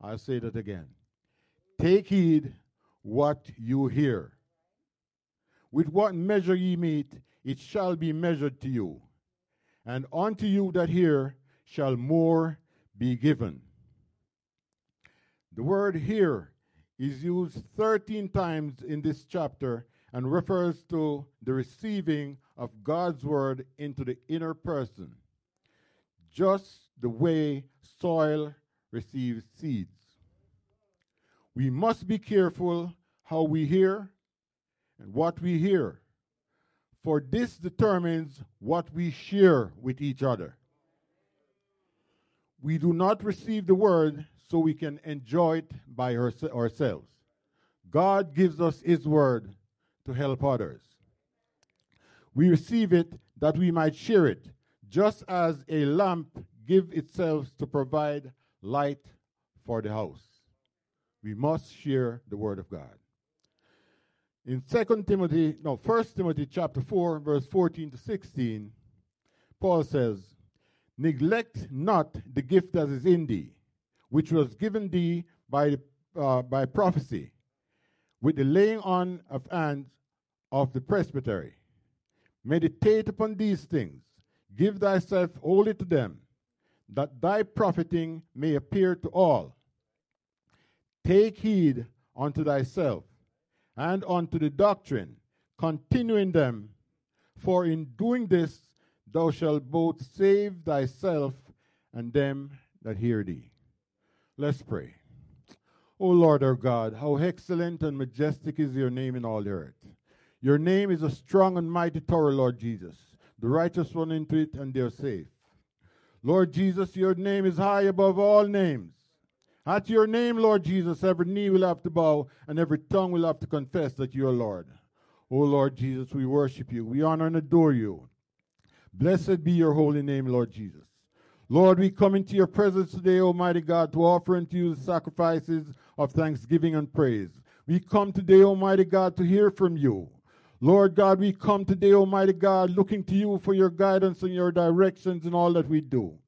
I'll say that again. Take heed what you hear. With what measure ye meet, it shall be measured to you. And unto you that hear shall more be given. The word hear is used 13 times in this chapter and refers to the receiving of God's word into the inner person, just the way soil receives seeds. We must be careful how we hear and what we hear, for this determines what we share with each other. We do not receive the word so we can enjoy it by ourselves. God gives us His word to help others. We receive it that we might share it, just as a lamp gives itself to provide light for the house. We must share the word of God. In 2 Timothy, no, 1 Timothy chapter 4, verse 14 to 16, Paul says, Neglect not the gift that is in thee, which was given thee by, uh, by prophecy, with the laying on of hands of the presbytery. Meditate upon these things, give thyself wholly to them, that thy profiting may appear to all. Take heed unto thyself and unto the doctrine, continuing them, for in doing this thou shalt both save thyself and them that hear thee. Let's pray. O Lord our God, how excellent and majestic is your name in all the earth. Your name is a strong and mighty tower, Lord Jesus. The righteous run into it and they're safe. Lord Jesus, your name is high above all names. At your name, Lord Jesus, every knee will have to bow and every tongue will have to confess that you are Lord. O Lord Jesus, we worship you. We honor and adore you. Blessed be your holy name, Lord Jesus. Lord, we come into your presence today, Almighty God, to offer unto you the sacrifices of thanksgiving and praise. We come today, Almighty God, to hear from you. Lord God, we come today, Almighty God, looking to you for your guidance and your directions in all that we do.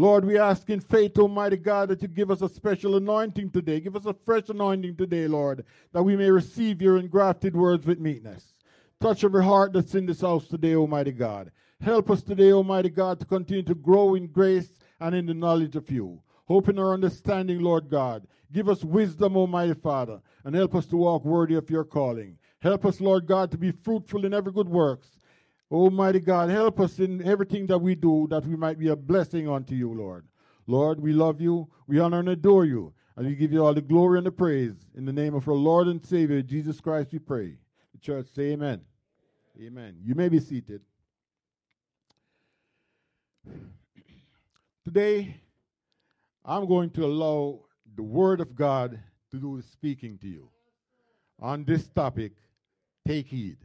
Lord, we ask in faith, Almighty God, that you give us a special anointing today. Give us a fresh anointing today, Lord, that we may receive your engrafted words with meekness. Touch every heart that's in this house today, Almighty God. Help us today, Almighty God, to continue to grow in grace and in the knowledge of you. Open our understanding, Lord God. Give us wisdom, Almighty Father, and help us to walk worthy of your calling. Help us, Lord God, to be fruitful in every good works. Almighty God, help us in everything that we do that we might be a blessing unto you, Lord. Lord, we love you, we honor and adore you, and we give you all the glory and the praise. In the name of our Lord and Savior, Jesus Christ, we pray. The church say amen. Amen. You may be seated. Today, I'm going to allow the Word of God to do the speaking to you on this topic take heed.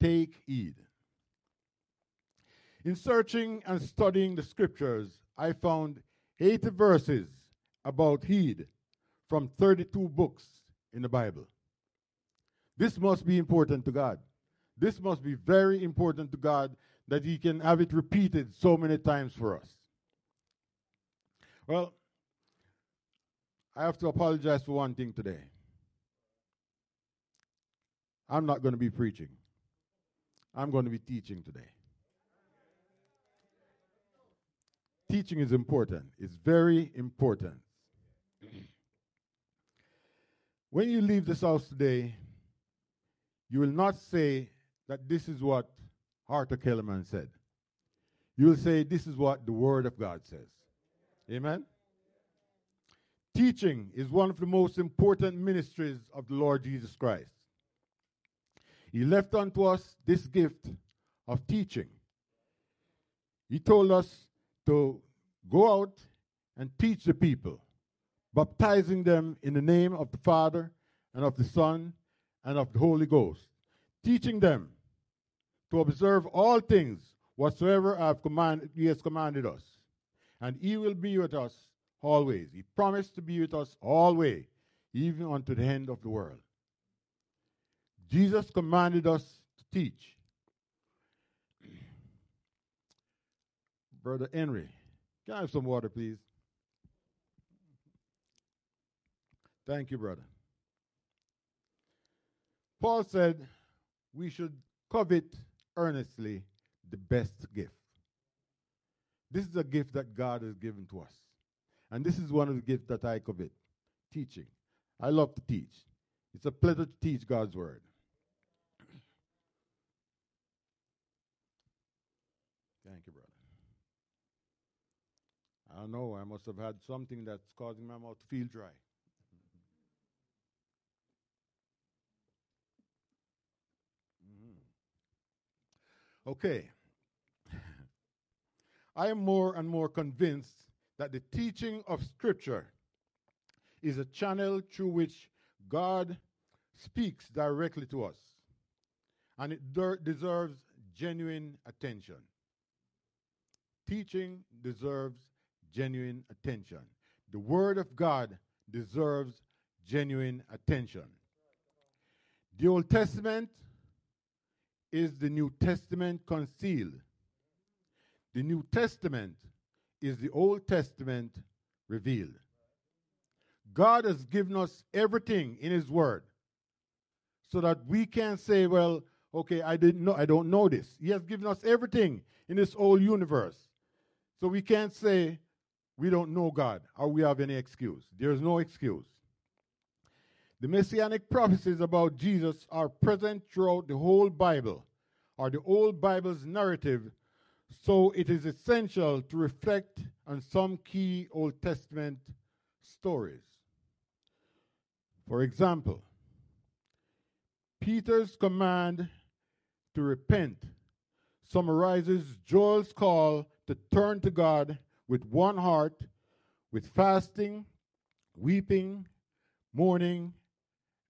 Take heed. In searching and studying the scriptures, I found 80 verses about heed from 32 books in the Bible. This must be important to God. This must be very important to God that He can have it repeated so many times for us. Well, I have to apologize for one thing today. I'm not going to be preaching, I'm going to be teaching today. Teaching is important, it's very important. when you leave this house today, you will not say that this is what Arthur Kellerman said. You will say, This is what the Word of God says. Amen? Teaching is one of the most important ministries of the Lord Jesus Christ. He left unto us this gift of teaching. He told us to go out and teach the people, baptizing them in the name of the Father and of the Son and of the Holy Ghost, teaching them to observe all things whatsoever I have commanded, he has commanded us. And he will be with us always. He promised to be with us always, even unto the end of the world. Jesus commanded us to teach. Brother Henry, can I have some water, please? Thank you, brother. Paul said we should covet earnestly the best gift. This is a gift that God has given to us. And this is one of the gifts that I covet teaching. I love to teach. It's a pleasure to teach God's word. Thank you, brother. I know. I must have had something that's causing my mouth to feel dry. Mm-hmm. Okay. I am more and more convinced that the teaching of Scripture is a channel through which God speaks directly to us, and it der- deserves genuine attention. Teaching deserves genuine attention. The Word of God deserves genuine attention. The Old Testament is the New Testament concealed. The New Testament is the Old Testament revealed. God has given us everything in His Word so that we can say, well, okay, I didn't know, I don't know this. He has given us everything in this whole universe. So we can't say we don't know God or we have any excuse. There's no excuse. The messianic prophecies about Jesus are present throughout the whole Bible, or the old Bible's narrative, so it is essential to reflect on some key Old Testament stories. For example, Peter's command to repent summarizes Joel's call to turn to God with one heart, with fasting, weeping, mourning,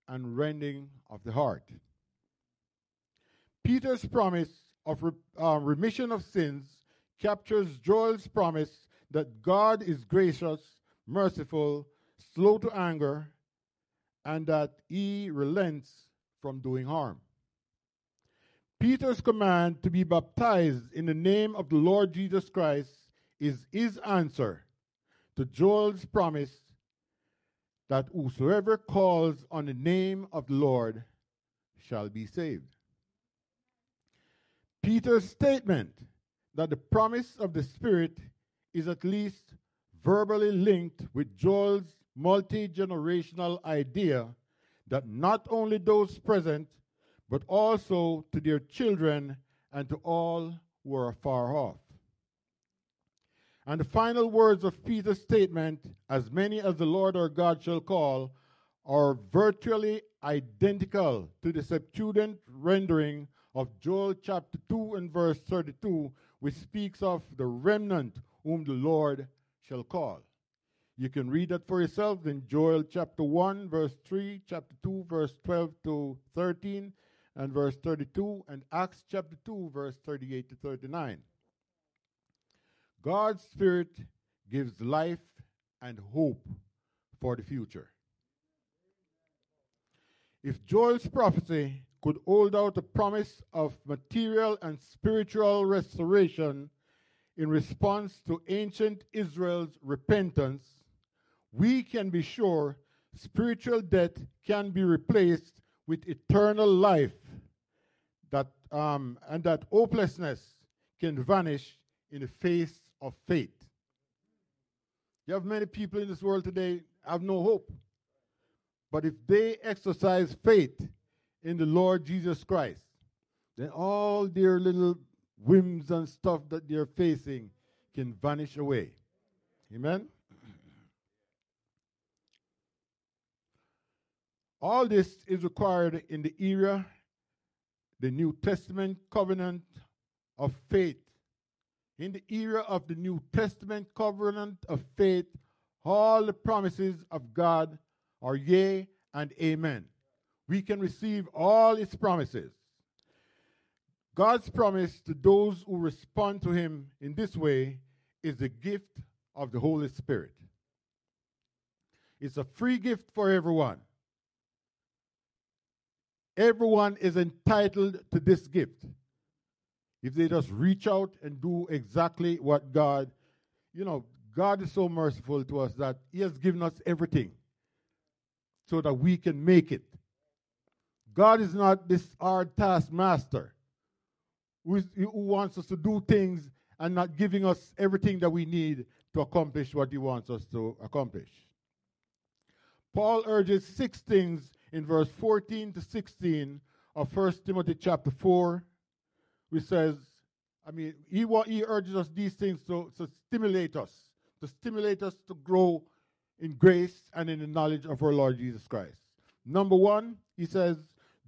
and rending of the heart. Peter's promise of re- uh, remission of sins captures Joel's promise that God is gracious, merciful, slow to anger, and that he relents from doing harm. Peter's command to be baptized in the name of the Lord Jesus Christ is his answer to Joel's promise that whosoever calls on the name of the Lord shall be saved. Peter's statement that the promise of the Spirit is at least verbally linked with Joel's multi generational idea that not only those present, but also to their children and to all who are far off. And the final words of Peter's statement, as many as the Lord our God shall call, are virtually identical to the Septuagint rendering of Joel chapter 2 and verse 32, which speaks of the remnant whom the Lord shall call. You can read that for yourself in Joel chapter 1, verse 3, chapter 2, verse 12 to 13, and verse 32, and Acts chapter 2, verse 38 to 39. God's Spirit gives life and hope for the future. If Joel's prophecy could hold out a promise of material and spiritual restoration in response to ancient Israel's repentance, we can be sure spiritual death can be replaced with eternal life that um, and that hopelessness can vanish in the face of faith. You have many people in this world today have no hope. But if they exercise faith in the Lord Jesus Christ, then all their little whims and stuff that they're facing can vanish away. Amen? All this is required in the era, the New Testament covenant of faith in the era of the New Testament covenant of faith, all the promises of God are yea and amen. We can receive all his promises. God's promise to those who respond to him in this way is the gift of the Holy Spirit. It's a free gift for everyone. Everyone is entitled to this gift if they just reach out and do exactly what God, you know, God is so merciful to us that He has given us everything. so that we can make it. God is not this hard taskmaster who, is, who wants us to do things and not giving us everything that we need to accomplish what He wants us to accomplish. Paul urges six things in verse 14 to 16 of 1 Timothy chapter 4, which says, I mean, he, he urges us these things to, to stimulate us, to stimulate us to grow in grace and in the knowledge of our Lord Jesus Christ. Number one, he says,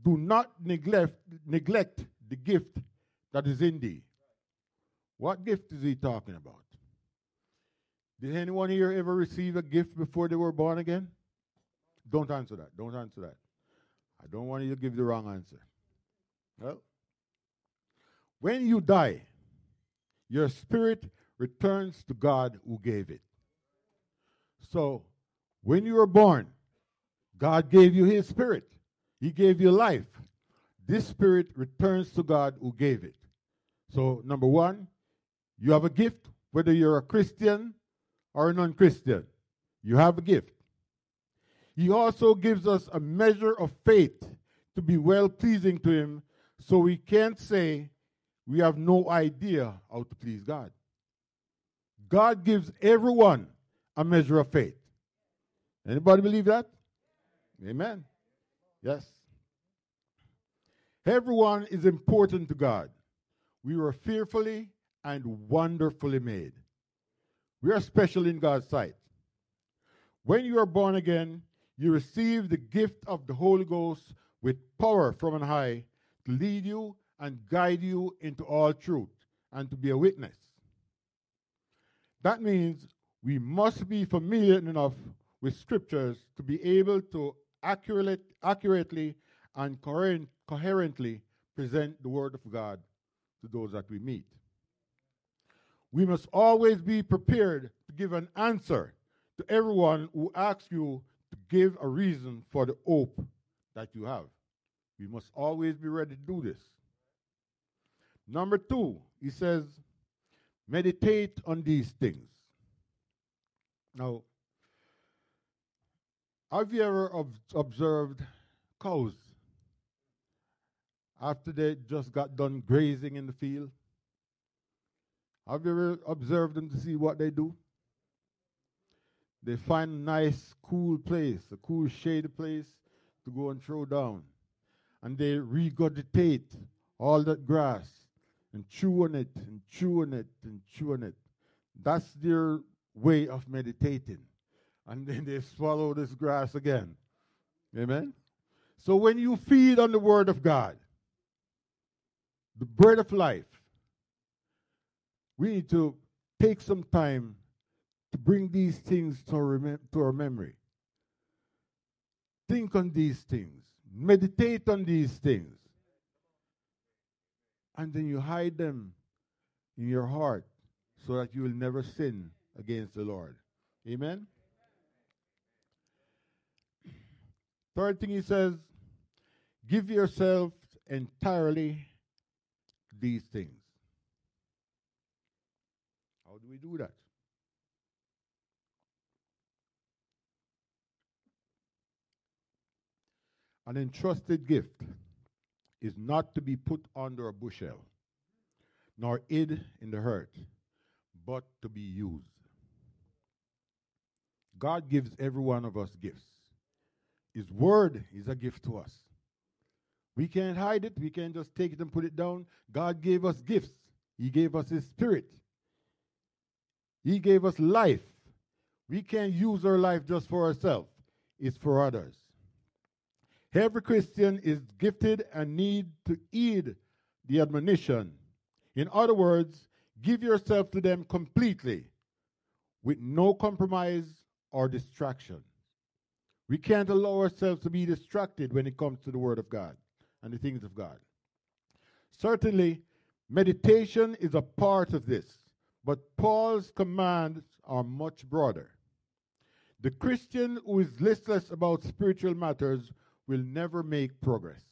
do not neglect, neglect the gift that is in thee. What gift is he talking about? Did anyone here ever receive a gift before they were born again? Don't answer that. Don't answer that. I don't want you to give the wrong answer. Well, when you die, your spirit returns to God who gave it. So, when you were born, God gave you His Spirit. He gave you life. This Spirit returns to God who gave it. So, number one, you have a gift, whether you're a Christian or a non Christian. You have a gift. He also gives us a measure of faith to be well pleasing to Him, so we can't say we have no idea how to please God. God gives everyone a measure of faith. Anybody believe that? Amen. Yes. Everyone is important to God. We were fearfully and wonderfully made. We are special in God's sight. When you are born again, you receive the gift of the Holy Ghost with power from on high to lead you and guide you into all truth and to be a witness. That means we must be familiar enough with scriptures to be able to accurately, accurately and coherent, coherently present the Word of God to those that we meet. We must always be prepared to give an answer to everyone who asks you to give a reason for the hope that you have. We must always be ready to do this. Number two, he says, meditate on these things. Now, have you ever ob- observed cows after they just got done grazing in the field? Have you ever observed them to see what they do? They find a nice, cool place, a cool, shady place to go and throw down. And they regurgitate all that grass and chew on it and chew on it and chew on it. That's their way of meditating. And then they swallow this grass again. Amen? So when you feed on the Word of God, the bread of life, we need to take some time to bring these things to our, rem- to our memory. Think on these things. Meditate on these things. And then you hide them in your heart so that you will never sin against the Lord. Amen? Third thing he says, give yourself entirely these things. How do we do that? An entrusted gift is not to be put under a bushel, nor hid in the hurt, but to be used. God gives every one of us gifts. His word is a gift to us. We can't hide it. We can't just take it and put it down. God gave us gifts. He gave us His Spirit. He gave us life. We can't use our life just for ourselves, it's for others. Every Christian is gifted and need to heed the admonition. In other words, give yourself to them completely with no compromise or distraction. We can't allow ourselves to be distracted when it comes to the Word of God and the things of God. Certainly, meditation is a part of this, but Paul's commands are much broader. The Christian who is listless about spiritual matters will never make progress.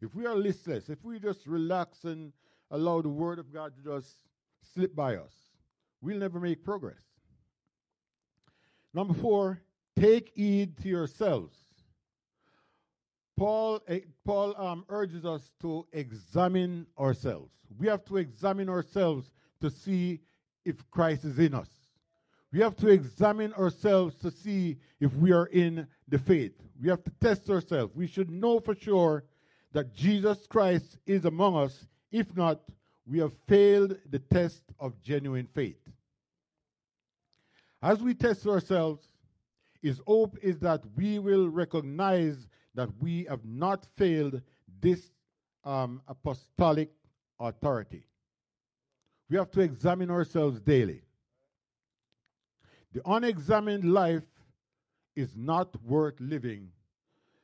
If we are listless, if we just relax and allow the Word of God to just slip by us, we'll never make progress. Number four, take heed to yourselves. Paul, eh, Paul um, urges us to examine ourselves. We have to examine ourselves to see if Christ is in us. We have to examine ourselves to see if we are in the faith. We have to test ourselves. We should know for sure that Jesus Christ is among us. If not, we have failed the test of genuine faith. As we test ourselves, his hope is that we will recognize that we have not failed this um, apostolic authority. We have to examine ourselves daily. The unexamined life is not worth living,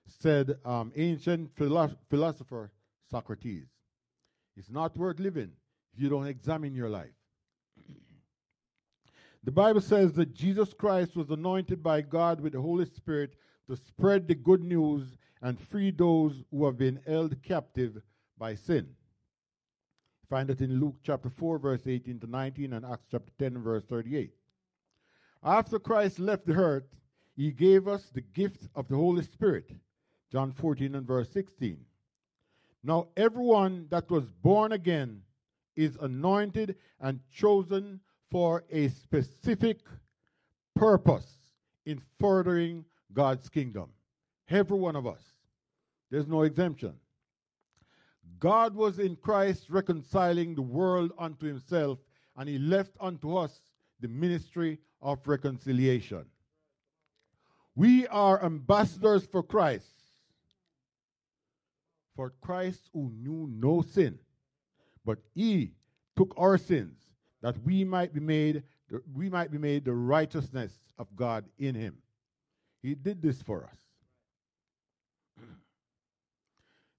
said um, ancient philo- philosopher Socrates. It's not worth living if you don't examine your life. the Bible says that Jesus Christ was anointed by God with the Holy Spirit to spread the good news and free those who have been held captive by sin. Find it in Luke chapter 4, verse 18 to 19, and Acts chapter 10, verse 38. After Christ left the earth, he gave us the gift of the Holy Spirit. John 14 and verse 16. Now, everyone that was born again is anointed and chosen for a specific purpose in furthering God's kingdom. Every one of us. There's no exemption. God was in Christ reconciling the world unto himself, and he left unto us the ministry of reconciliation. We are ambassadors for Christ. For Christ who knew no sin, but he took our sins that we might be made we might be made the righteousness of God in him. He did this for us.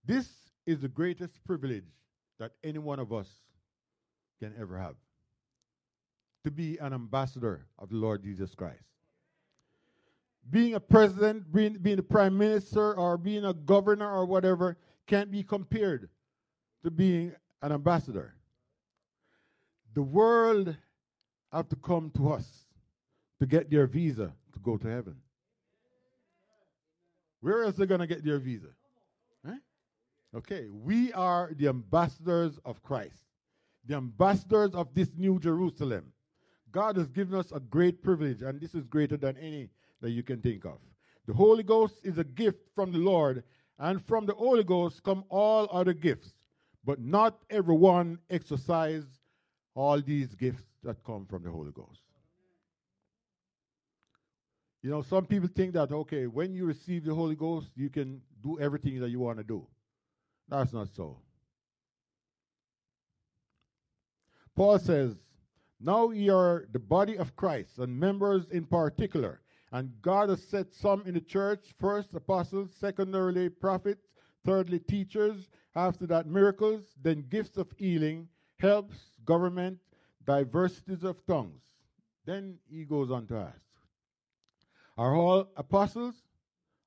This is the greatest privilege that any one of us can ever have to be an ambassador of the Lord Jesus Christ. Being a president, being, being a prime minister, or being a governor or whatever can't be compared to being an ambassador. The world have to come to us to get their visa to go to heaven. Where else are they going to get their visa? Okay, we are the ambassadors of Christ, the ambassadors of this new Jerusalem. God has given us a great privilege, and this is greater than any that you can think of. The Holy Ghost is a gift from the Lord, and from the Holy Ghost come all other gifts, but not everyone exercise all these gifts that come from the Holy Ghost. You know, some people think that, okay, when you receive the Holy Ghost, you can do everything that you want to do. That's not so. Paul says, Now ye are the body of Christ, and members in particular. And God has set some in the church first apostles, secondarily prophets, thirdly teachers, after that miracles, then gifts of healing, helps, government, diversities of tongues. Then he goes on to ask Are all apostles?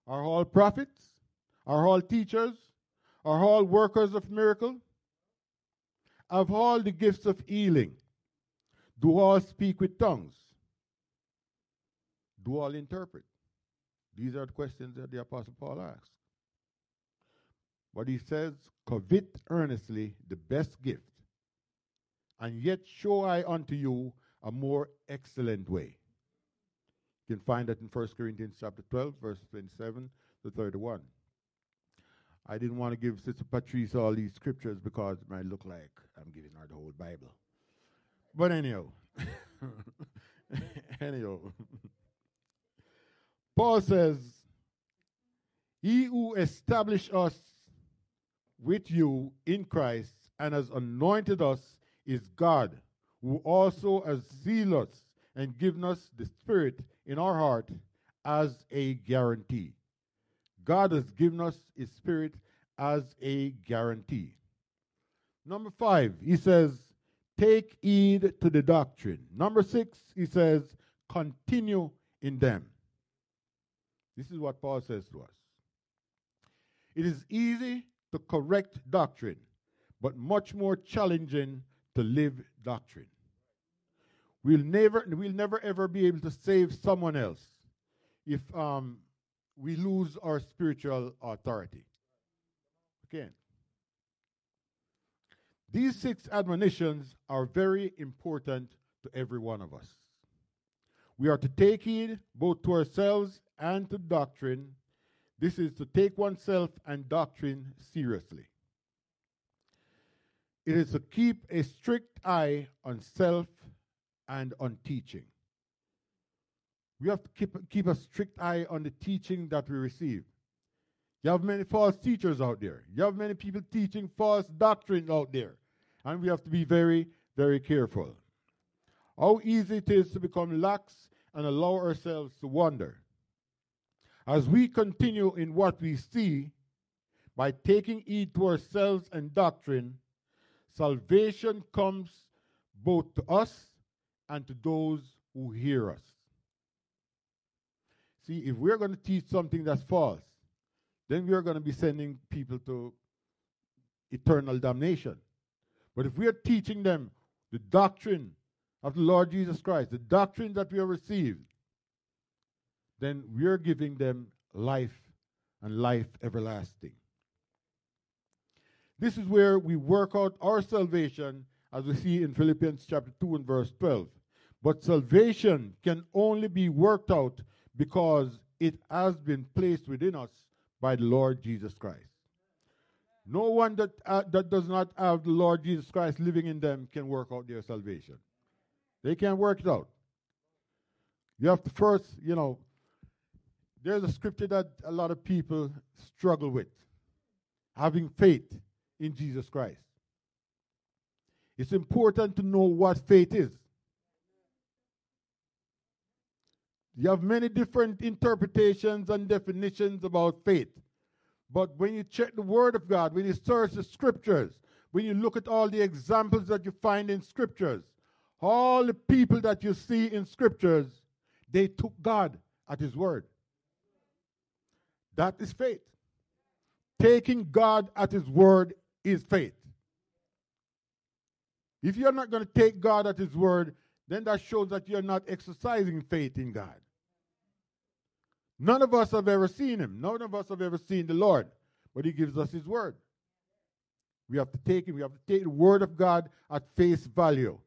Are all prophets? Are all teachers? Are all workers of miracle? Have all the gifts of healing? Do all speak with tongues? Do all interpret? These are the questions that the Apostle Paul asks. But he says, Covet earnestly the best gift, and yet show I unto you a more excellent way. You can find that in 1 Corinthians chapter 12, verse 27 to 31. I didn't want to give Sister Patrice all these scriptures because it might look like I'm giving her the whole Bible. But anyhow, anyhow, Paul says, He who established us with you in Christ and has anointed us is God, who also has sealed us and given us the Spirit in our heart as a guarantee. God has given us His Spirit as a guarantee. Number five, he says, take heed to the doctrine. Number six, he says, continue in them. This is what Paul says to us. It is easy to correct doctrine, but much more challenging to live doctrine. We'll never, we'll never ever be able to save someone else if um, we lose our spiritual authority. Cain. These six admonitions are very important to every one of us. We are to take heed both to ourselves and to doctrine. This is to take oneself and doctrine seriously. It is to keep a strict eye on self and on teaching. We have to keep, keep a strict eye on the teaching that we receive. You have many false teachers out there. You have many people teaching false doctrine out there. And we have to be very, very careful. How easy it is to become lax and allow ourselves to wander. As we continue in what we see, by taking heed to ourselves and doctrine, salvation comes both to us and to those who hear us. See, if we're going to teach something that's false, then we are going to be sending people to eternal damnation. But if we are teaching them the doctrine of the Lord Jesus Christ, the doctrine that we have received, then we are giving them life and life everlasting. This is where we work out our salvation, as we see in Philippians chapter 2 and verse 12. But salvation can only be worked out because it has been placed within us by the Lord Jesus Christ. No one that, uh, that does not have the Lord Jesus Christ living in them can work out their salvation. They can't work it out. You have to first, you know, there's a scripture that a lot of people struggle with having faith in Jesus Christ. It's important to know what faith is. You have many different interpretations and definitions about faith. But when you check the Word of God, when you search the Scriptures, when you look at all the examples that you find in Scriptures, all the people that you see in Scriptures, they took God at His Word. That is faith. Taking God at His Word is faith. If you're not going to take God at His Word, then that shows that you're not exercising faith in God. None of us have ever seen him. None of us have ever seen the Lord, but he gives us his word. We have to take him, we have to take the word of God at face value.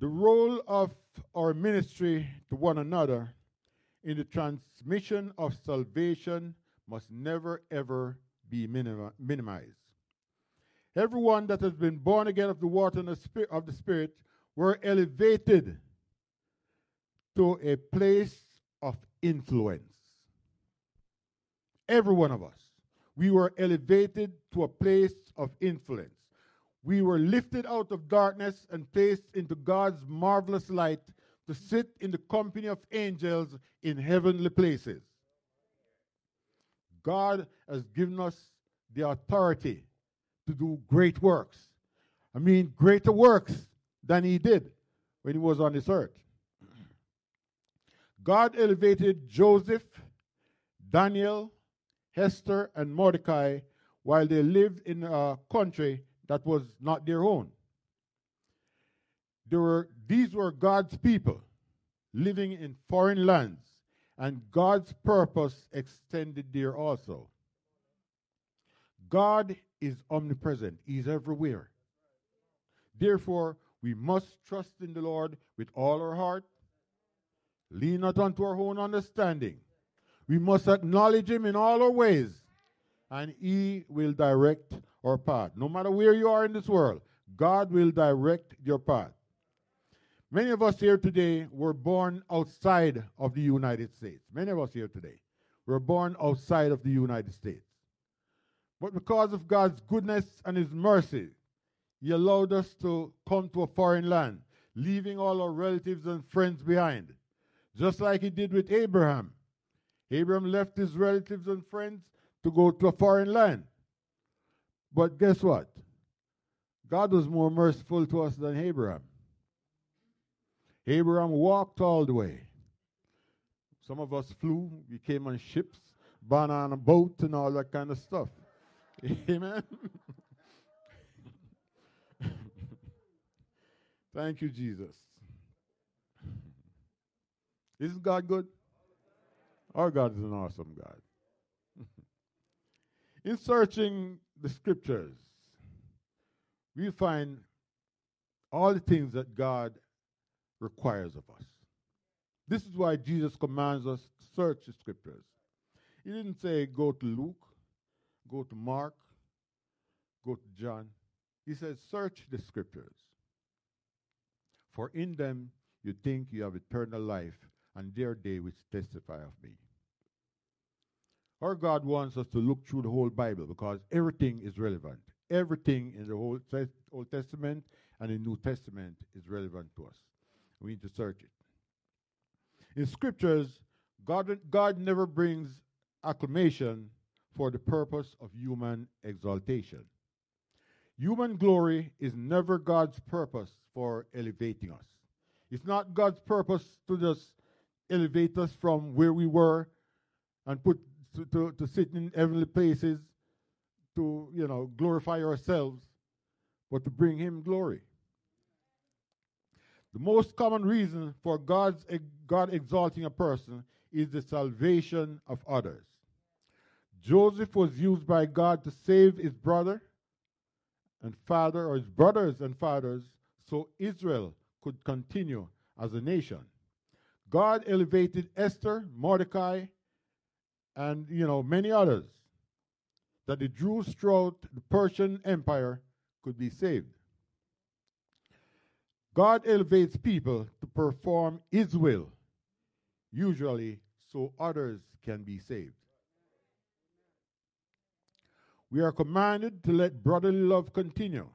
the role of our ministry to one another in the transmission of salvation must never ever be minima- minimized. Everyone that has been born again of the water and the spirit of the Spirit were elevated to a place of influence. Every one of us. We were elevated to a place of influence. We were lifted out of darkness and placed into God's marvelous light to sit in the company of angels in heavenly places. God has given us the authority to do great works. I mean, greater works than He did when He was on this earth. God elevated Joseph, Daniel, Hester, and Mordecai while they lived in a country that was not their own. Were, these were God's people living in foreign lands, and God's purpose extended there also. God is omnipresent, He's everywhere. Therefore, we must trust in the Lord with all our heart, Lean not unto our own understanding. We must acknowledge Him in all our ways, and He will direct our path. No matter where you are in this world, God will direct your path. Many of us here today were born outside of the United States. Many of us here today were born outside of the United States. But because of God's goodness and His mercy, He allowed us to come to a foreign land, leaving all our relatives and friends behind just like he did with Abraham. Abraham left his relatives and friends to go to a foreign land. But guess what? God was more merciful to us than Abraham. Abraham walked all the way. Some of us flew, we came on ships, born on a boat, and all that kind of stuff. Amen. Thank you, Jesus. Isn't God good? Our God is an awesome God. In searching the scriptures, we find all the things that God requires of us. This is why Jesus commands us to search the scriptures. He didn't say go to Luke, go to Mark, go to John. He says search the scriptures. For in them you think you have eternal life, and there they which testify of me. Our God wants us to look through the whole Bible because everything is relevant. Everything in the whole Old Testament and the New Testament is relevant to us. We need to search it. In scriptures, God, God never brings acclamation for the purpose of human exaltation. Human glory is never God's purpose for elevating us. It's not God's purpose to just elevate us from where we were and put to, to, to sit in heavenly places to, you know, glorify ourselves, but to bring him glory. The most common reason for God's God exalting a person is the salvation of others. Joseph was used by God to save his brother and father, or his brothers and fathers, so Israel could continue as a nation. God elevated Esther, Mordecai, and you know many others that the Jews throughout the Persian Empire could be saved. God elevates people to perform His will, usually so others can be saved. We are commanded to let brotherly love continue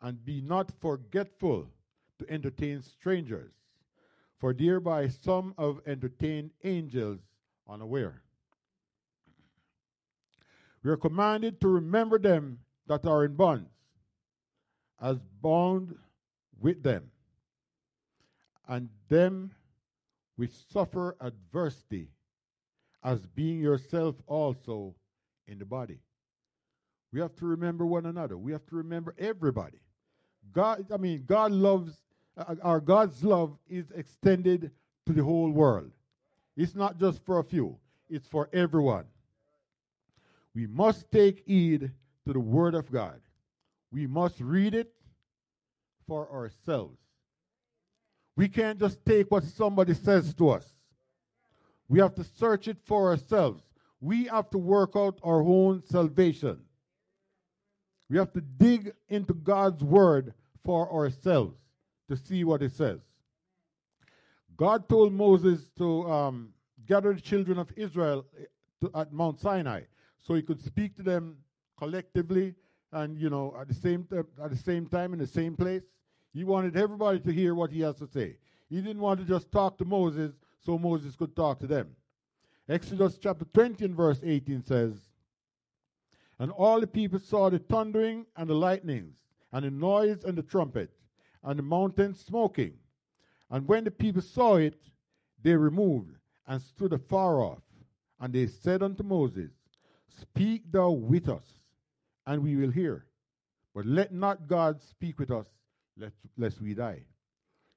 and be not forgetful to entertain strangers, for thereby some have entertained angels unaware. We are commanded to remember them that are in bonds, as bound with them, and them which suffer adversity, as being yourself also in the body. We have to remember one another. We have to remember everybody. God, I mean, God loves, uh, our God's love is extended to the whole world. It's not just for a few, it's for everyone. We must take heed to the Word of God. We must read it for ourselves. We can't just take what somebody says to us. We have to search it for ourselves. We have to work out our own salvation. We have to dig into God's Word for ourselves to see what it says. God told Moses to um, gather the children of Israel eh, to, at Mount Sinai so he could speak to them collectively and you know at the same t- at the same time in the same place. He wanted everybody to hear what he has to say. He didn't want to just talk to Moses so Moses could talk to them. Exodus chapter 20 and verse 18 says, And all the people saw the thundering and the lightnings, and the noise and the trumpet, and the mountain smoking. And when the people saw it, they removed and stood afar off. And they said unto Moses, Speak thou with us, and we will hear. But let not God speak with us, lest, lest we die.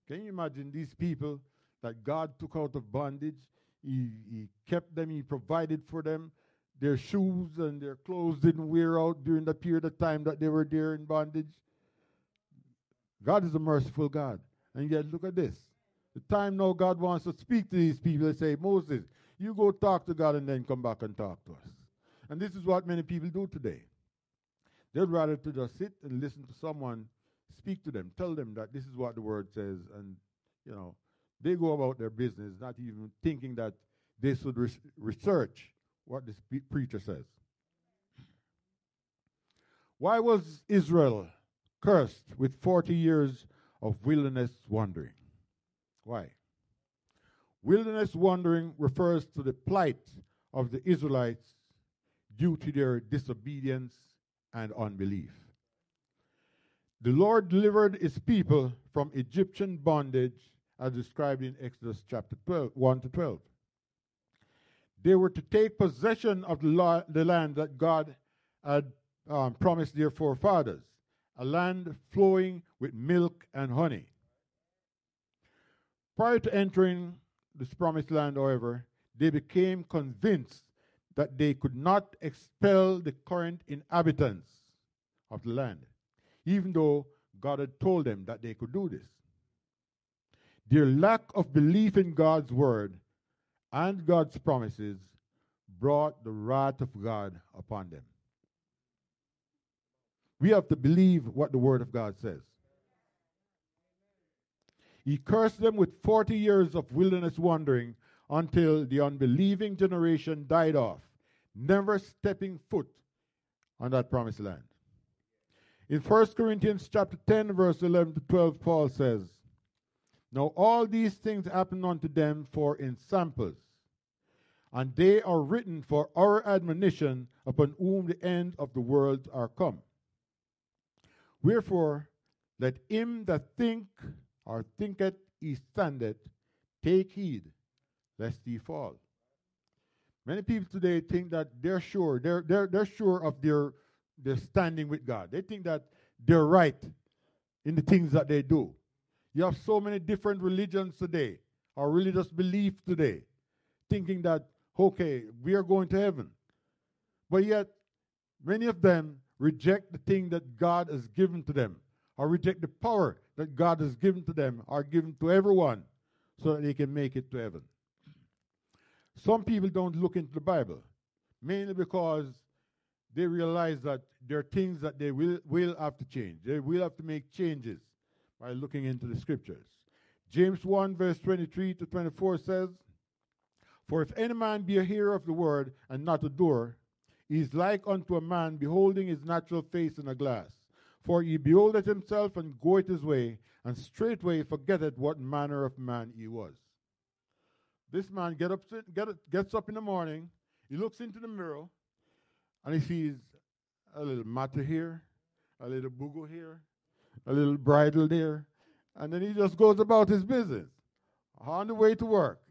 Can you imagine these people that God took out of bondage? He, he kept them, He provided for them. Their shoes and their clothes didn't wear out during the period of time that they were there in bondage. God is a merciful God. And yet, look at this. The time now God wants to speak to these people and say, Moses, you go talk to God and then come back and talk to us. And this is what many people do today. They'd rather to just sit and listen to someone speak to them, tell them that this is what the word says, and you know, they go about their business, not even thinking that they should res- research what this preacher says. Why was Israel cursed with 40 years of wilderness wandering? Why? Wilderness wandering refers to the plight of the Israelites due to their disobedience and unbelief. The Lord delivered his people from Egyptian bondage as described in Exodus chapter 12, 1 to 12. They were to take possession of the, the land that God had um, promised their forefathers, a land flowing with milk and honey. Prior to entering this promised land, however, they became convinced that they could not expel the current inhabitants of the land, even though God had told them that they could do this. Their lack of belief in God's word and God's promises brought the wrath of God upon them. We have to believe what the word of God says. He cursed them with 40 years of wilderness wandering until the unbelieving generation died off, never stepping foot on that promised land. In 1 Corinthians chapter 10 verse 11 to 12 Paul says, Now all these things happen unto them for in samples, and they are written for our admonition upon whom the end of the world are come. Wherefore, let him that think or thinketh he standeth take heed lest he fall. Many people today think that they're sure, they're, they're, they're sure of their, their standing with God. They think that they're right in the things that they do. You have so many different religions today, or religious beliefs today, thinking that, okay, we are going to heaven. But yet, many of them reject the thing that God has given to them, or reject the power that God has given to them, or given to everyone, so that they can make it to heaven. Some people don't look into the Bible, mainly because they realize that there are things that they will, will have to change. They will have to make changes by looking into the scriptures. James 1, verse 23 to 24 says, For if any man be a hearer of the word and not a doer, is like unto a man beholding his natural face in a glass. For he beholdeth himself and goeth his way, and straightway forgetteth what manner of man he was. This man get up, get, gets up in the morning, he looks into the mirror, and he sees a little matter here, a little bugle here, a little bridle there, and then he just goes about his business on the way to work.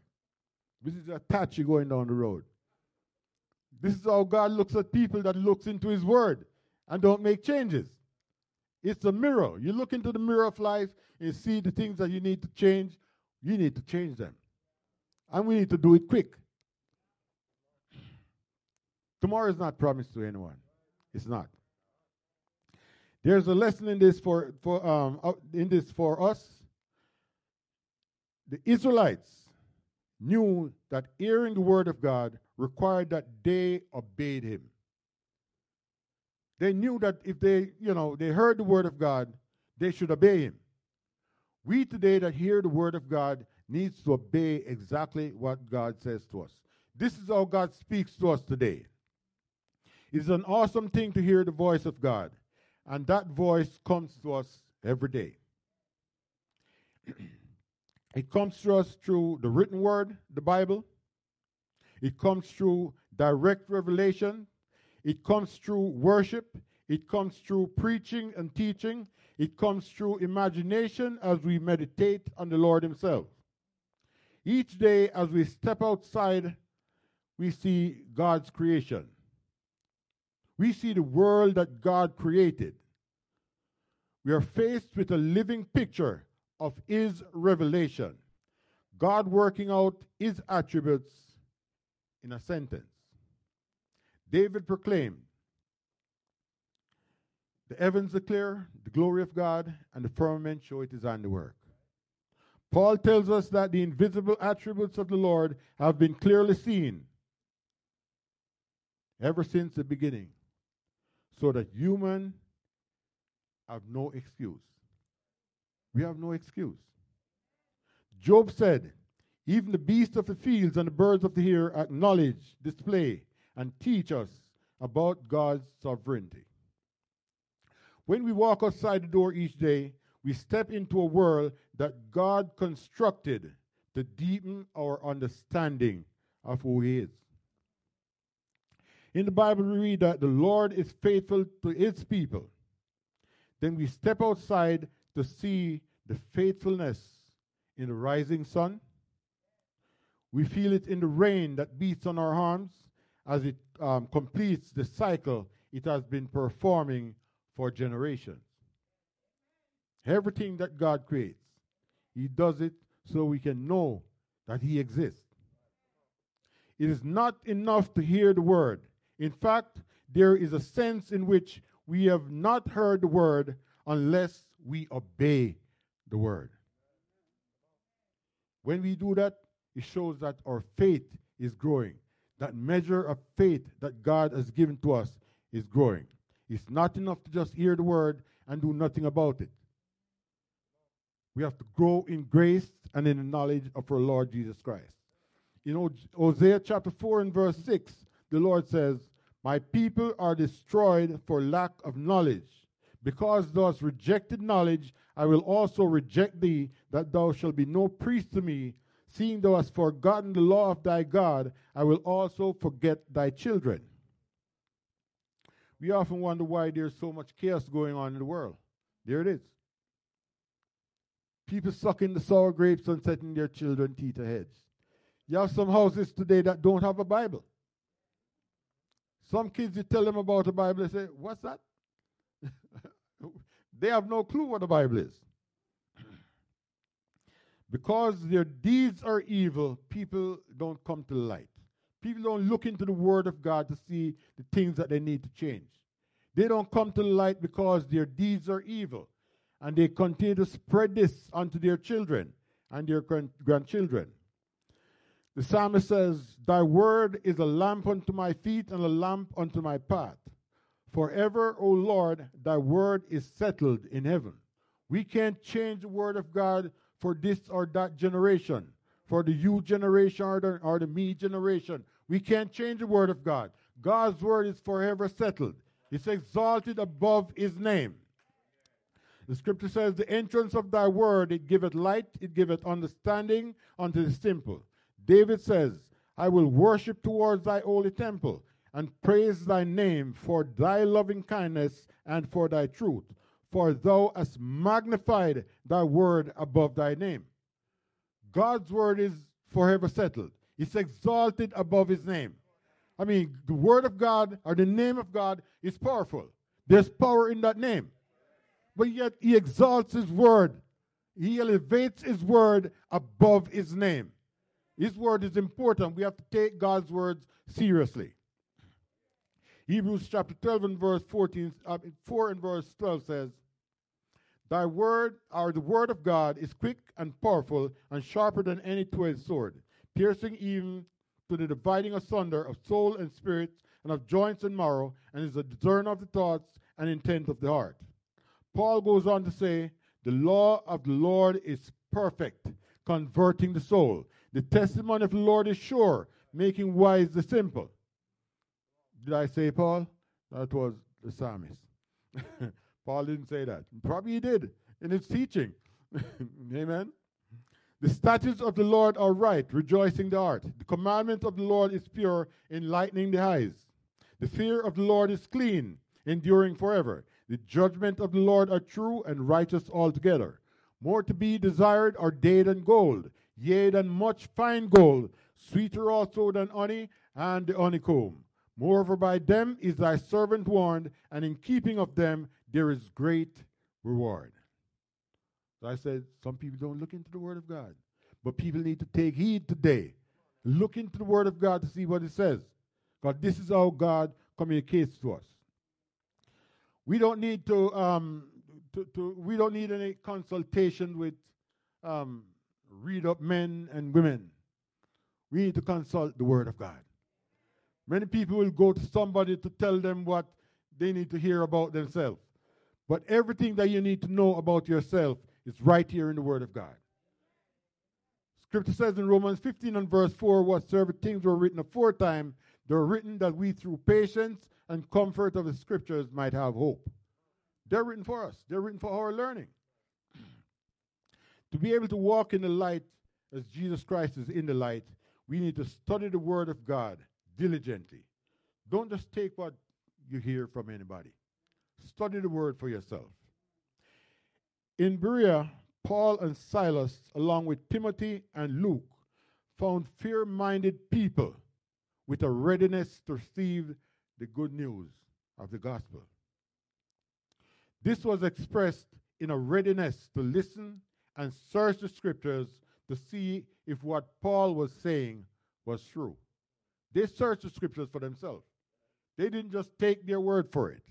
This is a taxi going down the road. This is how God looks at people that looks into his word and don't make changes. It's a mirror. You look into the mirror of life and see the things that you need to change, you need to change them. And we need to do it quick. Tomorrow is not promised to anyone. It's not. There's a lesson in this for, for um, in this for us. The Israelites knew that hearing the word of God required that they obeyed him. They knew that if they, you know, they heard the word of God, they should obey him. We today that hear the word of God needs to obey exactly what God says to us. This is how God speaks to us today. It's an awesome thing to hear the voice of God, and that voice comes to us every day. it comes to us through the written word, the Bible. It comes through direct revelation. It comes through worship. It comes through preaching and teaching. It comes through imagination as we meditate on the Lord Himself. Each day, as we step outside, we see God's creation. We see the world that God created. We are faced with a living picture of His revelation, God working out His attributes in a sentence. David proclaimed, The heavens declare the glory of God, and the firmament show it his handiwork. Paul tells us that the invisible attributes of the Lord have been clearly seen ever since the beginning, so that human have no excuse. We have no excuse. Job said, Even the beasts of the fields and the birds of the air acknowledge, display, and teach us about God's sovereignty. When we walk outside the door each day, we step into a world that God constructed to deepen our understanding of who He is. In the Bible, we read that the Lord is faithful to His people. Then we step outside to see the faithfulness in the rising sun. We feel it in the rain that beats on our arms as it um, completes the cycle it has been performing for generations. Everything that God creates, He does it so we can know that He exists. It is not enough to hear the word. In fact, there is a sense in which we have not heard the word unless we obey the word. When we do that, it shows that our faith is growing. That measure of faith that God has given to us is growing. It's not enough to just hear the word and do nothing about it. We have to grow in grace and in the knowledge of our Lord Jesus Christ. You know, Hosea chapter 4 and verse 6, the Lord says, My people are destroyed for lack of knowledge. Because thou hast rejected knowledge, I will also reject thee, that thou shalt be no priest to me. Seeing thou hast forgotten the law of thy God, I will also forget thy children. We often wonder why there's so much chaos going on in the world. There it is. People sucking the sour grapes and setting their children teeth ahead. You have some houses today that don't have a Bible. Some kids, you tell them about the Bible, they say, What's that? they have no clue what the Bible is. Because their deeds are evil, people don't come to light. People don't look into the Word of God to see the things that they need to change. They don't come to light because their deeds are evil. And they continue to spread this unto their children and their grandchildren. The psalmist says, Thy word is a lamp unto my feet and a lamp unto my path. Forever, O Lord, thy word is settled in heaven. We can't change the word of God for this or that generation, for the you generation or the, or the me generation. We can't change the word of God. God's word is forever settled. It's exalted above his name. The scripture says, The entrance of thy word, it giveth light, it giveth understanding unto the simple. David says, I will worship towards thy holy temple and praise thy name for thy loving kindness and for thy truth, for thou hast magnified thy word above thy name. God's word is forever settled, it's exalted above his name. I mean, the word of God or the name of God is powerful. There's power in that name. But yet he exalts his word. He elevates his word above his name. His word is important. We have to take God's words seriously. Hebrews chapter 12 and verse 14, uh, 4 and verse 12 says, Thy word, or the word of God, is quick and powerful and sharper than any two-edged sword, piercing even to the dividing asunder of soul and spirit and of joints and marrow, and is a discerner of the thoughts and intent of the heart. Paul goes on to say, The law of the Lord is perfect, converting the soul. The testimony of the Lord is sure, making wise the simple. Did I say Paul? That was the psalmist. Paul didn't say that. Probably he did in his teaching. Amen. The statutes of the Lord are right, rejoicing the heart. The commandment of the Lord is pure, enlightening the eyes. The fear of the Lord is clean, enduring forever. The judgment of the Lord are true and righteous altogether. More to be desired are day than gold, yea, than much fine gold, sweeter also than honey and the honeycomb. Moreover, by them is thy servant warned, and in keeping of them there is great reward. So I said, some people don't look into the Word of God, but people need to take heed today. Look into the Word of God to see what it says, because this is how God communicates to us. We don't need to, um, to, to we don't need any consultation with um, read up men and women. We need to consult the Word of God. Many people will go to somebody to tell them what they need to hear about themselves. But everything that you need to know about yourself is right here in the Word of God. Scripture says in Romans 15 and verse 4 "What whatsoever things were written aforetime, they were written that we through patience and comfort of the Scriptures might have hope. They're written for us, they're written for our learning. To be able to walk in the light as Jesus Christ is in the light, we need to study the Word of God diligently. Don't just take what you hear from anybody. Study the Word for yourself. In Berea, Paul and Silas, along with Timothy and Luke, found fear minded people with a readiness to receive the good news of the gospel. This was expressed in a readiness to listen and search the scriptures to see if what Paul was saying was true. They searched the scriptures for themselves. They didn't just take their word for it.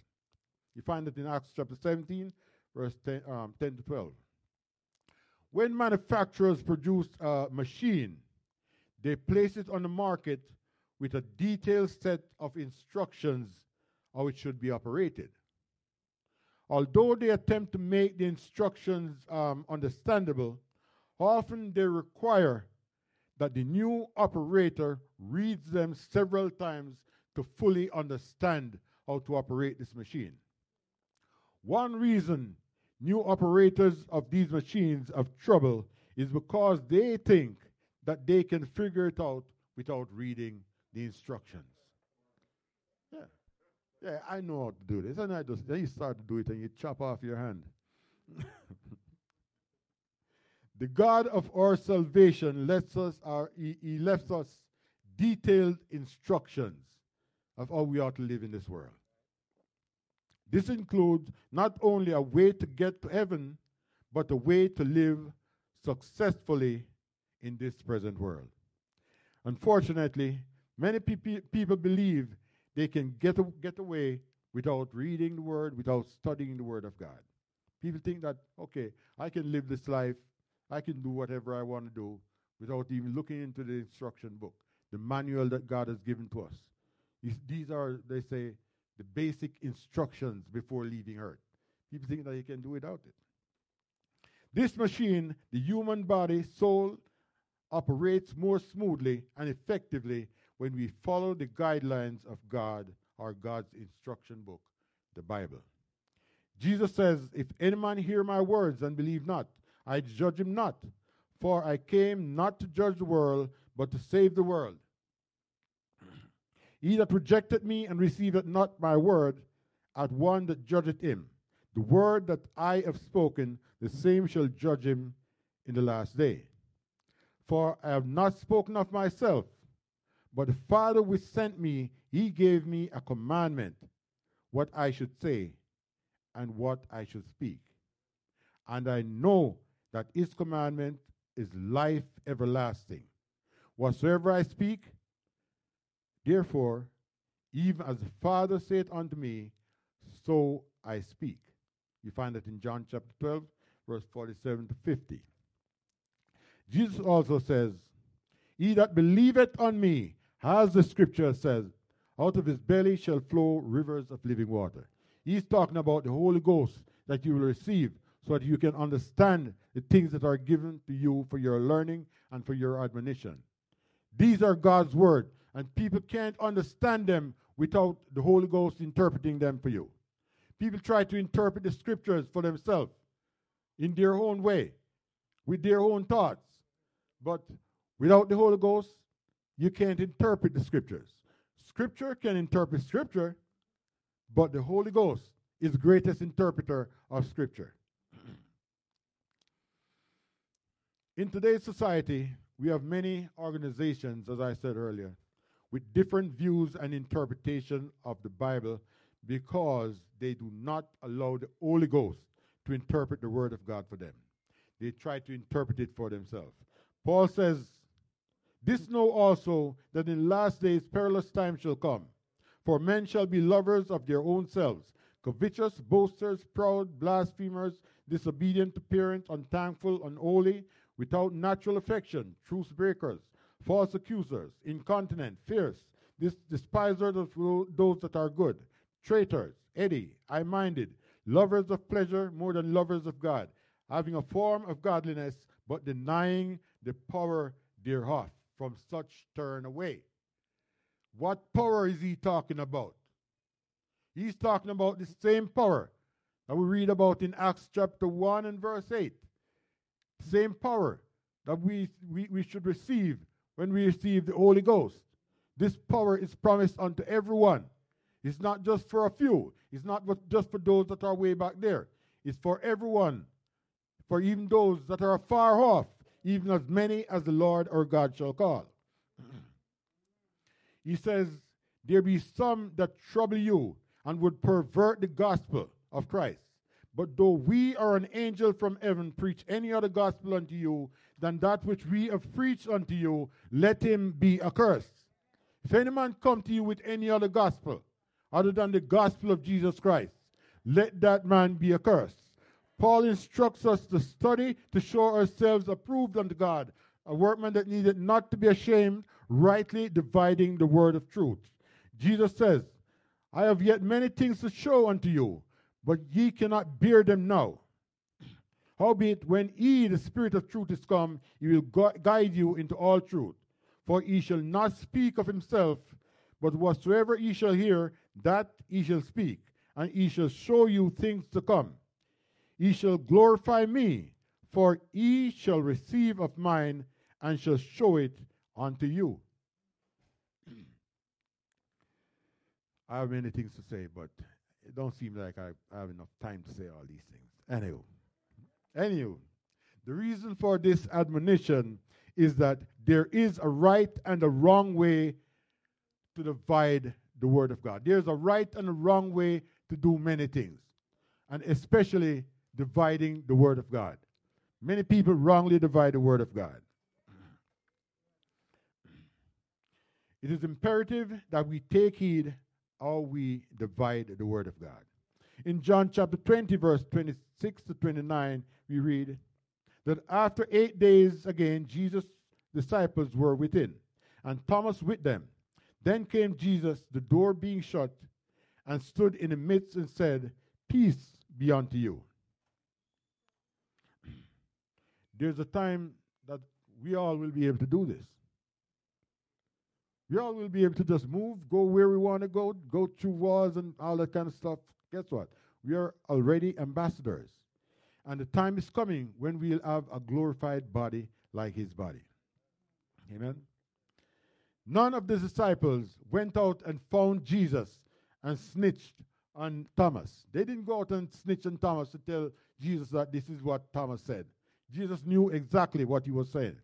You find it in Acts chapter 17, verse 10, um, 10 to 12. When manufacturers produce a machine, they place it on the market with a detailed set of instructions how it should be operated. Although they attempt to make the instructions um, understandable, often they require that the new operator reads them several times to fully understand how to operate this machine. One reason new operators of these machines have trouble is because they think that they can figure it out without reading the instructions. Yeah. Yeah, I know how to do this. And I just then you start to do it and you chop off your hand. the God of our salvation lets us our he, he left us detailed instructions of how we ought to live in this world. This includes not only a way to get to heaven, but a way to live successfully in this present world. Unfortunately, many pe- people believe they can get, a- get away without reading the Word, without studying the Word of God. People think that, okay, I can live this life, I can do whatever I want to do without even looking into the instruction book, the manual that God has given to us. These are, they say, the basic instructions before leaving Earth. People think that you can do without it. This machine, the human body, soul, operates more smoothly and effectively when we follow the guidelines of God or God's instruction book, the Bible. Jesus says, If any man hear my words and believe not, I judge him not. For I came not to judge the world, but to save the world. He that rejected me and received not my word, at one that judgeth him. The word that I have spoken, the same shall judge him in the last day. For I have not spoken of myself, but the Father which sent me, he gave me a commandment, what I should say and what I should speak. And I know that his commandment is life everlasting. Whatsoever I speak, Therefore, even as the Father said unto me, so I speak. You find that in John chapter 12, verse 47 to 50. Jesus also says, He that believeth on me, as the scripture says, out of his belly shall flow rivers of living water. He's talking about the Holy Ghost that you will receive so that you can understand the things that are given to you for your learning and for your admonition. These are God's word and people can't understand them without the Holy Ghost interpreting them for you. People try to interpret the scriptures for themselves in their own way, with their own thoughts. But without the Holy Ghost, you can't interpret the scriptures. Scripture can interpret scripture, but the Holy Ghost is the greatest interpreter of scripture. in today's society, we have many organizations, as I said earlier, with different views and interpretation of the Bible because they do not allow the Holy Ghost to interpret the Word of God for them. They try to interpret it for themselves. Paul says, This know also that in last days perilous times shall come. For men shall be lovers of their own selves, covetous, boasters, proud, blasphemers, disobedient to parents, unthankful, unholy, without natural affection, truce breakers, false accusers, incontinent, fierce, dis- despisers of those that are good, traitors, eddy, high minded, lovers of pleasure more than lovers of God, having a form of godliness, but denying the power thereof. From such turn away. What power is he talking about? He's talking about the same power that we read about in Acts chapter 1 and verse 8. Same power that we, we, we should receive when we receive the Holy Ghost. This power is promised unto everyone. It's not just for a few. It's not just for those that are way back there. It's for everyone. For even those that are far off, even as many as the Lord our God shall call. he says, There be some that trouble you and would pervert the gospel of Christ. But though we are an angel from heaven preach any other gospel unto you than that which we have preached unto you, let him be accursed. If any man come to you with any other gospel other than the gospel of Jesus Christ, let that man be accursed. Paul instructs us to study to show ourselves approved unto God, a workman that needed not to be ashamed, rightly dividing the word of truth. Jesus says, I have yet many things to show unto you, but ye cannot bear them now. Howbeit, when he, the Spirit of truth, is come, he will gu- guide you into all truth. For he shall not speak of himself, but whatsoever he shall hear, that he shall speak, and he shall show you things to come. He shall glorify me, for he shall receive of mine, and shall show it unto you. I have many things to say, but it don't seem like I have enough time to say all these things. Anyway, anyway, the reason for this admonition is that there is a right and a wrong way to divide the word of God. There's a right and a wrong way to do many things, and especially dividing the word of God. Many people wrongly divide the word of God. It is imperative that we take heed how we divide the word of God. In John chapter 20, verse 26 to 29, we read that after eight days again, Jesus' disciples were within, and Thomas with them. Then came Jesus, the door being shut, and stood in the midst and said, Peace be unto you. There's a time that we all will be able to do this. We all will be able to just move, go where we want to go, go through walls and all that kind of stuff. Guess what? We are already ambassadors. And the time is coming when we'll have a glorified body like his body. Amen. None of the disciples went out and found Jesus and snitched on Thomas. They didn't go out and snitch on Thomas to tell Jesus that this is what Thomas said. Jesus knew exactly what he was saying.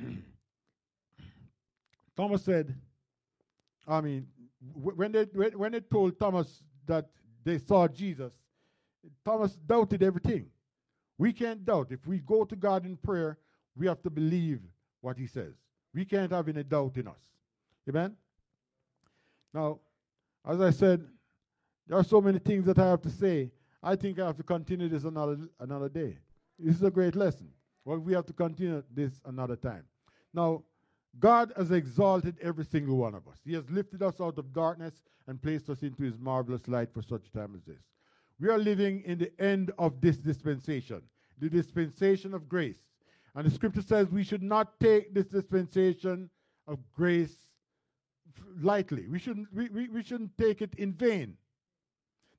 Thomas said, I mean, when they, when they told Thomas that they saw Jesus, Thomas doubted everything. We can't doubt. If we go to God in prayer, we have to believe what he says. We can't have any doubt in us. Amen? Now, as I said, there are so many things that I have to say. I think I have to continue this another, another day. This is a great lesson. Well, we have to continue this another time. Now, God has exalted every single one of us. He has lifted us out of darkness and placed us into his marvelous light for such time as this. We are living in the end of this dispensation, the dispensation of grace. And the scripture says we should not take this dispensation of grace lightly. We shouldn't, we, we, we shouldn't take it in vain.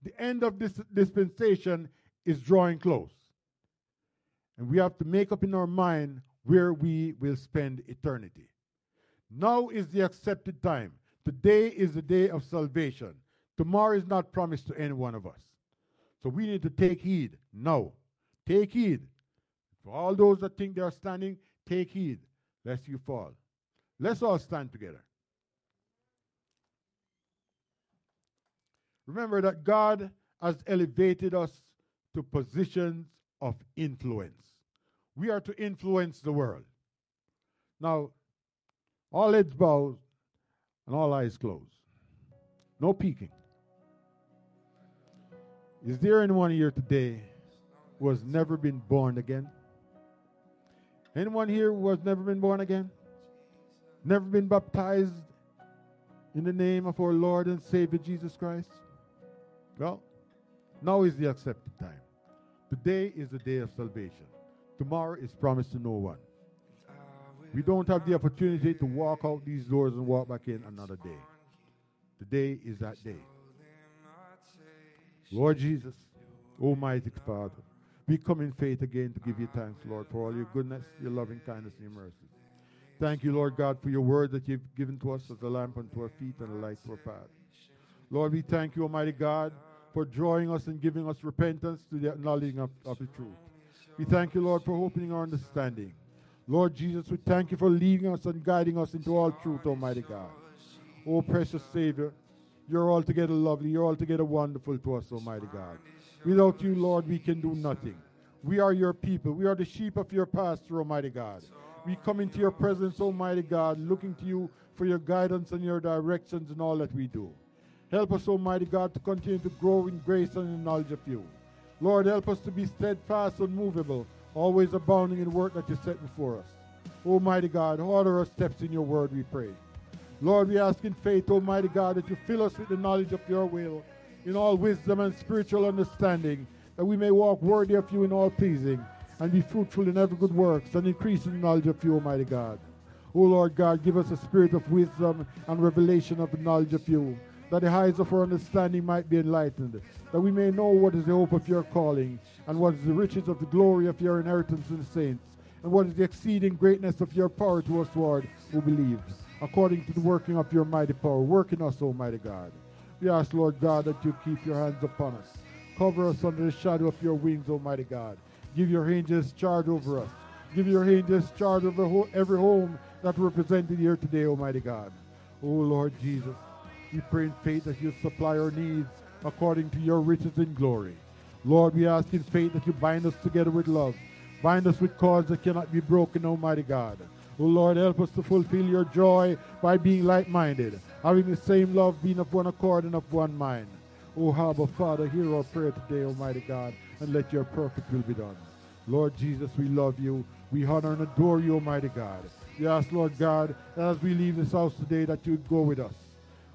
The end of this dispensation is drawing close. And we have to make up in our mind where we will spend eternity. Now is the accepted time. Today is the day of salvation. Tomorrow is not promised to any one of us. So we need to take heed now. Take heed. For all those that think they are standing, take heed lest you fall. Let's all stand together. Remember that God has elevated us to positions of influence. We are to influence the world. Now, all heads bowed and all eyes closed. No peeking. Is there anyone here today who has never been born again? Anyone here who has never been born again? Never been baptized in the name of our Lord and Savior Jesus Christ? Well, now is the accepted time. Today is the day of salvation. Tomorrow is promised to no one. We don't have the opportunity to walk out these doors and walk back in another day. Today is that day. Lord Jesus, Almighty Father, we come in faith again to give you thanks, Lord, for all your goodness, your loving kindness, and your mercy. Thank you, Lord God, for your word that you've given to us as a lamp unto our feet and a light to our path. Lord, we thank you, Almighty God, for drawing us and giving us repentance to the acknowledging of, of the truth. We thank you, Lord, for opening our understanding. Lord Jesus, we thank you for leading us and guiding us into all truth, Almighty God. Oh, precious Savior, you're altogether lovely. You're altogether wonderful to us, Almighty God. Without you, Lord, we can do nothing. We are your people. We are the sheep of your pasture, Almighty God. We come into your presence, Almighty God, looking to you for your guidance and your directions in all that we do. Help us, Almighty God, to continue to grow in grace and in knowledge of you. Lord, help us to be steadfast, and unmovable, always abounding in work that you set before us. Almighty God, order our steps in your word, we pray. Lord, we ask in faith, Almighty God, that you fill us with the knowledge of your will, in all wisdom and spiritual understanding, that we may walk worthy of you in all pleasing, and be fruitful in every good works, and increase in knowledge of you, Almighty God. O Lord God, give us a spirit of wisdom and revelation of the knowledge of you, that the eyes of our understanding might be enlightened, that we may know what is the hope of your calling, and what is the riches of the glory of your inheritance in the saints, and what is the exceeding greatness of your power to us, Lord, who believe according to the working of your mighty power. Work in us, Almighty God. We ask, Lord God, that you keep your hands upon us. Cover us under the shadow of your wings, Almighty God. Give your angels charge over us. Give your angels charge over every home that represented here today, Almighty God. Oh, Lord Jesus, we pray in faith that you supply our needs according to your riches in glory. Lord, we ask in faith that you bind us together with love. Bind us with cords that cannot be broken, Almighty God. O Lord, help us to fulfill your joy by being like minded, having the same love, being of one accord and of one mind. O Abba, Father, hear our prayer today, Almighty God, and let your perfect will be done. Lord Jesus, we love you. We honor and adore you, Almighty God. We ask, Lord God, as we leave this house today, that you go with us.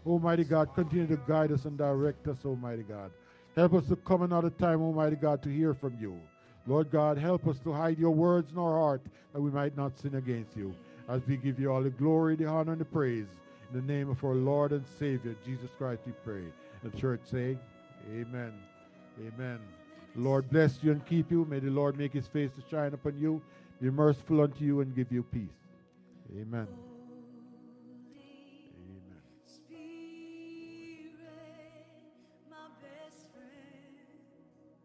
Almighty God, continue to guide us and direct us, Almighty God. Help us to come another time, Almighty God, to hear from you. Lord God, help us to hide your words in our heart that we might not sin against you. As we give you all the glory, the honor, and the praise. In the name of our Lord and Savior, Jesus Christ, we pray. The church say, Amen. Amen. The Lord bless you and keep you. May the Lord make his face to shine upon you, be merciful unto you, and give you peace. Amen.